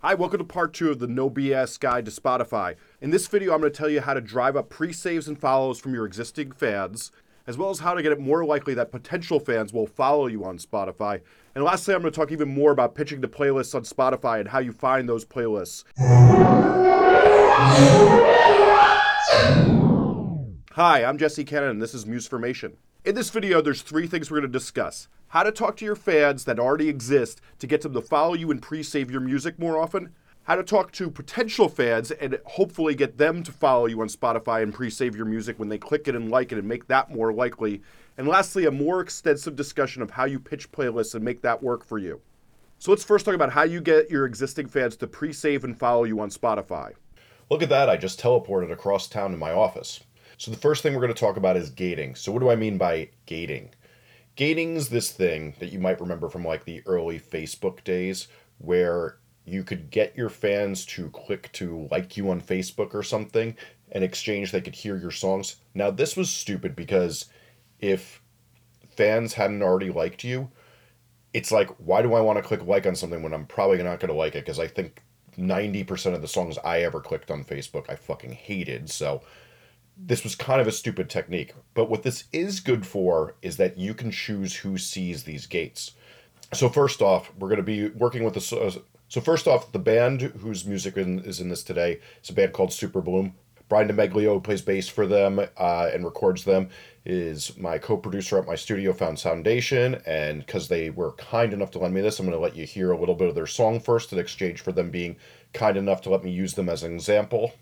Hi, welcome to part two of the No BS Guide to Spotify. In this video, I'm going to tell you how to drive up pre saves and follows from your existing fans, as well as how to get it more likely that potential fans will follow you on Spotify. And lastly, I'm going to talk even more about pitching to playlists on Spotify and how you find those playlists. Hi, I'm Jesse Cannon, and this is Musformation. In this video, there's three things we're going to discuss. How to talk to your fans that already exist to get them to follow you and pre-save your music more often. How to talk to potential fans and hopefully get them to follow you on Spotify and pre-save your music when they click it and like it and make that more likely. And lastly, a more extensive discussion of how you pitch playlists and make that work for you. So let's first talk about how you get your existing fans to pre-save and follow you on Spotify. Look at that, I just teleported across town to my office. So the first thing we're going to talk about is gating. So what do I mean by gating? Gating's this thing that you might remember from like the early Facebook days where you could get your fans to click to like you on Facebook or something in exchange they could hear your songs. Now this was stupid because if fans hadn't already liked you, it's like why do I want to click like on something when I'm probably not going to like it because I think 90% of the songs I ever clicked on Facebook I fucking hated. So this was kind of a stupid technique. But what this is good for is that you can choose who sees these gates. So first off, we're going to be working with the. Uh, so first off, the band whose music in, is in this today is a band called Superbloom. Brian DeMeglio plays bass for them uh, and records them. Is my co-producer at my studio, Found Soundation, and because they were kind enough to lend me this, I'm going to let you hear a little bit of their song first in exchange for them being kind enough to let me use them as an example.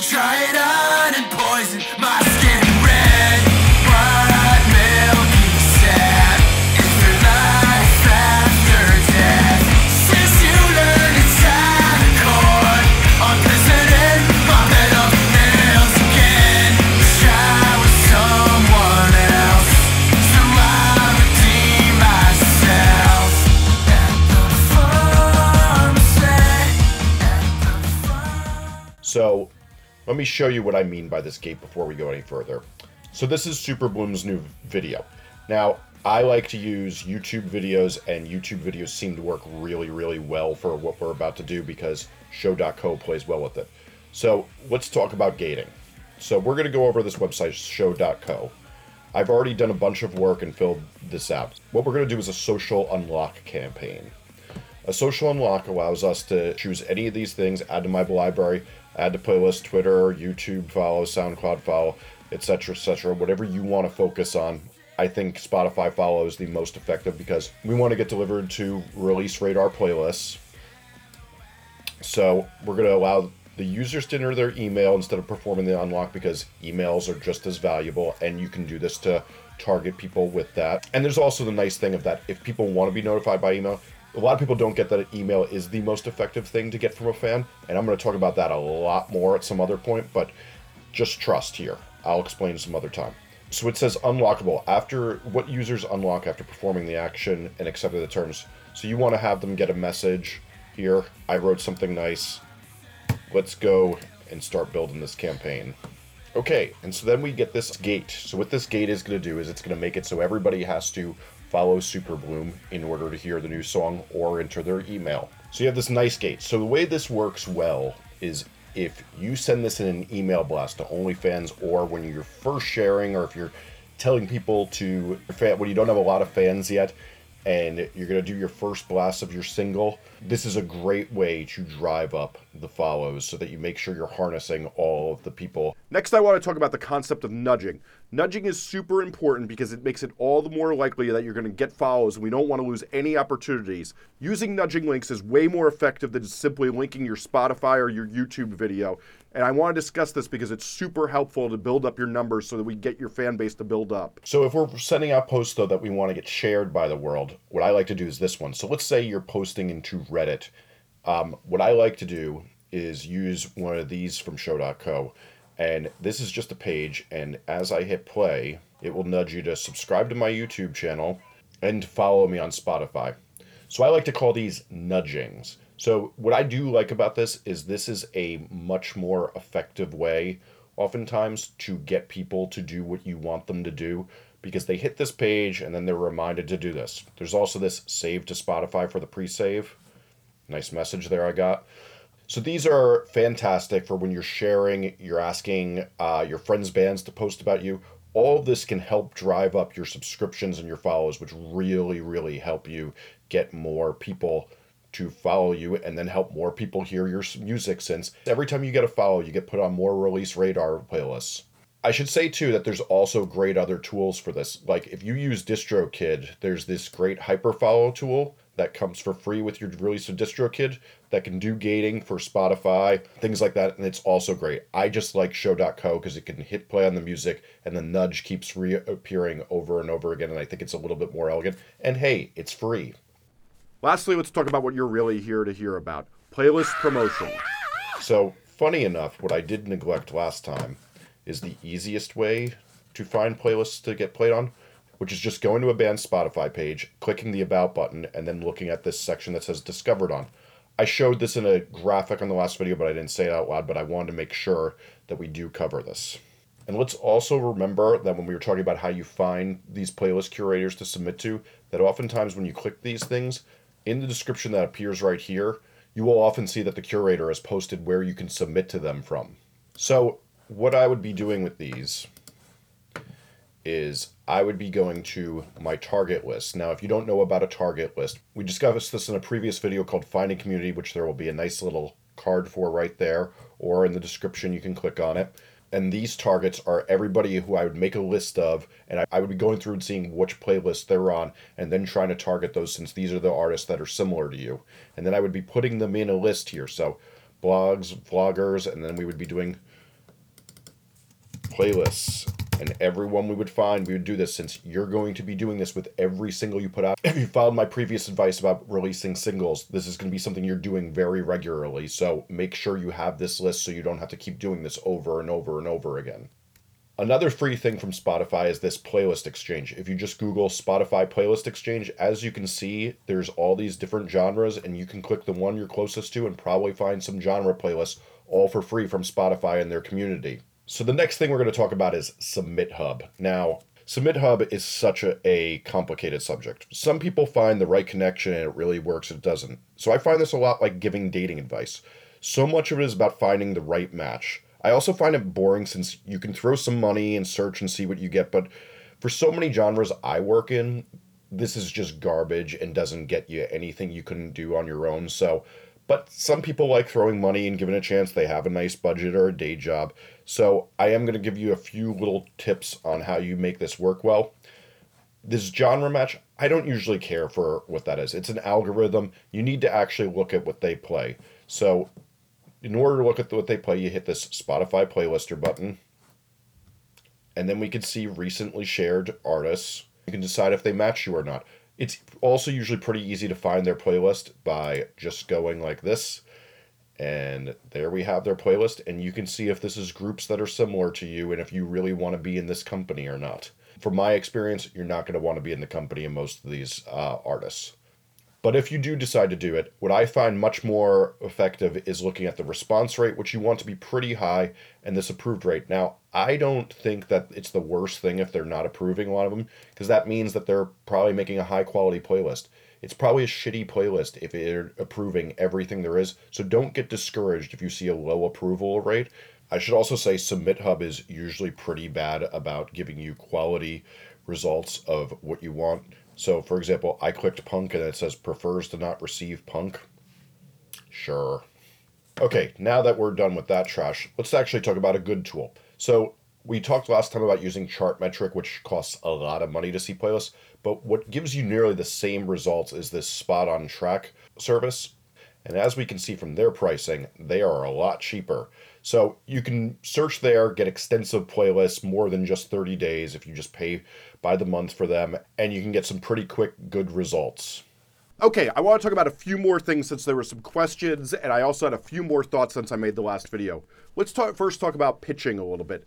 Try it on and poison my skin red. Milky sad life after death? Since you learned it's my bed nails again. Wish I was someone else, so I redeem myself. So let me show you what I mean by this gate before we go any further. So this is Superbloom's new video. Now, I like to use YouTube videos, and YouTube videos seem to work really, really well for what we're about to do because Show.co plays well with it. So let's talk about gating. So we're going to go over this website, Show.co. I've already done a bunch of work and filled this out. What we're going to do is a social unlock campaign. A social unlock allows us to choose any of these things, add to my library, add to playlist, Twitter, YouTube follow, SoundCloud follow, etc., etc. Whatever you want to focus on. I think Spotify follow is the most effective because we want to get delivered to release radar playlists. So we're going to allow the users to enter their email instead of performing the unlock because emails are just as valuable, and you can do this to target people with that. And there's also the nice thing of that if people want to be notified by email, a lot of people don't get that an email is the most effective thing to get from a fan, and I'm going to talk about that a lot more at some other point, but just trust here. I'll explain some other time. So it says unlockable after what users unlock after performing the action and accepting the terms. So you want to have them get a message here. I wrote something nice. Let's go and start building this campaign. Okay, and so then we get this gate. So what this gate is going to do is it's going to make it so everybody has to follow Superbloom in order to hear the new song or enter their email. So you have this nice gate. So the way this works well is if you send this in an email blast to OnlyFans or when you're first sharing or if you're telling people to when you don't have a lot of fans yet and you're going to do your first blast of your single, this is a great way to drive up the follows so that you make sure you're harnessing all of the people. Next, I want to talk about the concept of nudging. Nudging is super important because it makes it all the more likely that you're going to get follows and we don't want to lose any opportunities. Using nudging links is way more effective than simply linking your Spotify or your YouTube video. And I want to discuss this because it's super helpful to build up your numbers so that we get your fan base to build up. So if we're sending out posts though that we want to get shared by the world, what I like to do is this one. So let's say you're posting into Reddit. Um, what I like to do is use one of these from show.co. And this is just a page, and as I hit play, it will nudge you to subscribe to my YouTube channel and follow me on Spotify. So I like to call these nudgings. So, what I do like about this is this is a much more effective way, oftentimes, to get people to do what you want them to do because they hit this page and then they're reminded to do this. There's also this save to Spotify for the pre save. Nice message there I got. So these are fantastic for when you're sharing, you're asking uh, your friends' bands to post about you. All of this can help drive up your subscriptions and your follows, which really, really help you get more people to follow you and then help more people hear your music since every time you get a follow, you get put on more release radar playlists. I should say too that there's also great other tools for this. Like if you use DistroKid, there's this great hyperfollow tool that comes for free with your release of DistroKid that can do gating for Spotify, things like that, and it's also great. I just like show.co because it can hit play on the music and the nudge keeps reappearing over and over again, and I think it's a little bit more elegant. And hey, it's free. Lastly, let's talk about what you're really here to hear about playlist promotion. So, funny enough, what I did neglect last time is the easiest way to find playlists to get played on, which is just going to a band's Spotify page, clicking the About button, and then looking at this section that says Discovered on. I showed this in a graphic on the last video, but I didn't say it out loud, but I wanted to make sure that we do cover this. And let's also remember that when we were talking about how you find these playlist curators to submit to, that oftentimes when you click these things, in the description that appears right here, you will often see that the curator has posted where you can submit to them from. So, what I would be doing with these is I would be going to my target list. Now, if you don't know about a target list, we discussed this in a previous video called Finding Community, which there will be a nice little card for right there, or in the description, you can click on it and these targets are everybody who I would make a list of, and I, would be going through and seeing which playlist they're on, and then trying to target those since these are the artists that are similar to you. And then I would be putting them in a list here. So blogs, vloggers, and then we would be doing playlists and everyone we would find, we would do this since you're going to be doing this with every single you put out. If you followed my previous advice about releasing singles, this is going to be something you're doing very regularly. So make sure you have this list so you don't have to keep doing this over and over and over again. Another free thing from Spotify is this playlist exchange. If you just Google Spotify playlist exchange, as you can see, there's all these different genres, and you can click the one you're closest to and probably find some genre playlists all for free from Spotify and their community. So the next thing we're going to talk about is SubmitHub. Now, SubmitHub is such a, a complicated subject. Some people find the right connection and it really works, it doesn't. So I find this a lot like giving dating advice. So much of it is about finding the right match. I also find it boring since you can throw some money and search and see what you get, but for so many genres I work in, this is just garbage and doesn't get you anything you couldn't do on your own. So but some people like throwing money and giving a chance. They have a nice budget or a day job. So I am going to give you a few little tips on how you make this work well. This genre match, I don't usually care for what that is. It's an algorithm. You need to actually look at what they play. So in order to look at what they play, you hit this Spotify playlister button. And then we can see recently shared artists. You can decide if they match you or not. It's also usually pretty easy to find their playlist by just going like this. And there we have their playlist, and you can see if this is groups that are similar to you and if you really want to be in this company or not. From my experience, you're not going to want to be in the company of most of these uh, artists. But if you do decide to do it, what I find much more effective is looking at the response rate, which you want to be pretty high, and this approved rate. Now, I don't think that it's the worst thing if they're not approving a lot of them, because that means that they're probably making a high quality playlist. It's probably a shitty playlist if they're approving everything there is, so don't get discouraged if you see a low approval rate. I should also say SubmitHub is usually pretty bad about giving you quality results of what you want. So, for example, I clicked punk and it says prefers to not receive punk. Sure. Okay, now that we're done with that trash, let's actually talk about a good tool. So, we talked last time about using Chartmetric, which costs a lot of money to see playlists, but what gives you nearly the same results is this SpotOnTrack service. And as we can see from their pricing, they are a lot cheaper. So you can search there, get extensive playlists, more than just 30 days if you just pay by the month for them, and you can get some pretty quick, good results. Okay, I want to talk about a few more things since there were some questions, and I also had a few more thoughts since I made the last video. Let's talk, first talk about pitching a little bit.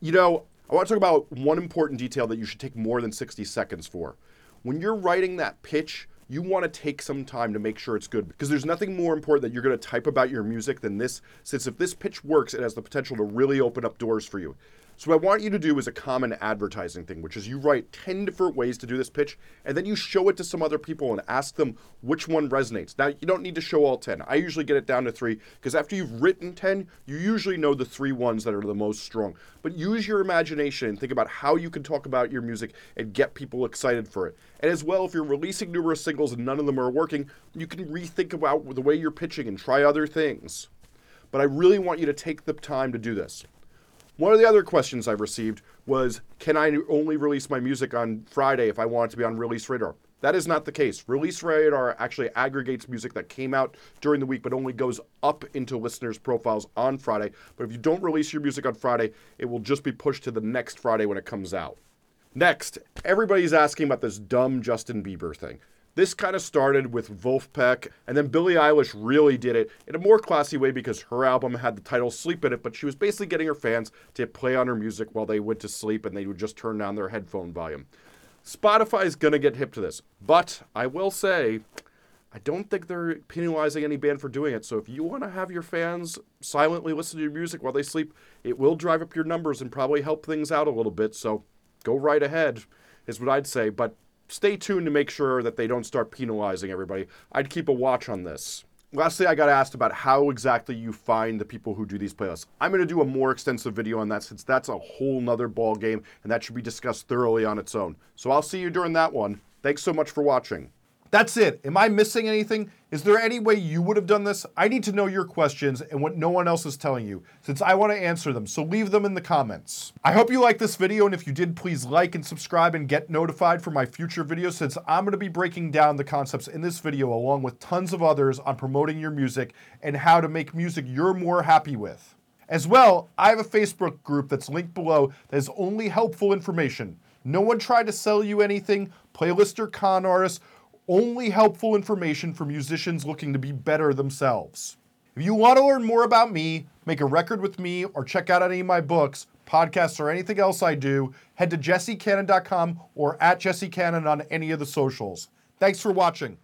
You know, I want to talk about one important detail that you should take more than 60 seconds for. When you're writing that pitch, you want to take some time to make sure it's good because there's nothing more important that you're going to type about your music than this. Since if this pitch works it has the potential to really open up doors for you So what I want you to do is a common advertising thing, which is you write 10 different ways to do this pitch, and then you show it to some other people and ask them which one resonates. Now, you don't need to show all 10. I usually get it down to three, because after you've written 10, you usually know the three ones that are the most strong. But use your imagination and think about how you can talk about your music and get people excited for it. And as well, if you're releasing numerous singles and none of them are working, you can rethink about the way you're pitching and try other things. But I really want you to take the time to do this. One of the other questions I've received was Can I only release my music on Friday if I want it to be on Release Radar? That is not the case. Release Radar actually aggregates music that came out during the week but only goes up into listeners' profiles on Friday. But if you don't release your music on Friday, it will just be pushed to the next Friday when it comes out. Next, everybody's asking about this dumb Justin Bieber thing. This kind of started with Vulfpeck, and then Billie Eilish really did it in a more classy way because her album had the title Sleep in it, but she was basically getting her fans to play on her music while they went to sleep and they would just turn down their headphone volume. Spotify is going to get hip to this, but I will say, I don't think they're penalizing any band for doing it. So if you want to have your fans silently listen to your music while they sleep, it will drive up your numbers and probably help things out a little bit. So go right ahead, is what I'd say. But stay tuned to make sure that they don't start penalizing everybody. I'd keep a watch on this. Lastly, I got asked about how exactly you find the people who do these playlists. I'm going to do a more extensive video on that since that's a whole nother ball game and that should be discussed thoroughly on its own. So I'll see you during that one. Thanks so much for watching. That's it. Am I missing anything? Is there any way you would have done this? I need to know your questions and what no one else is telling you, since I want to answer them, so leave them in the comments. I hope you liked this video, and if you did, please like and subscribe and get notified for my future videos, since I'm going to be breaking down the concepts in this video along with tons of others on promoting your music and how to make music you're more happy with. As well, I have a Facebook group that's linked below that has only helpful information. No one tried to sell you anything, playlist or con artists, only helpful information for musicians looking to be better themselves. If you want to learn more about me, make a record with me, or check out any of my books, podcasts, or anything else I do, head to jessecannon.com or at jessecannon on any of the socials. Thanks for watching.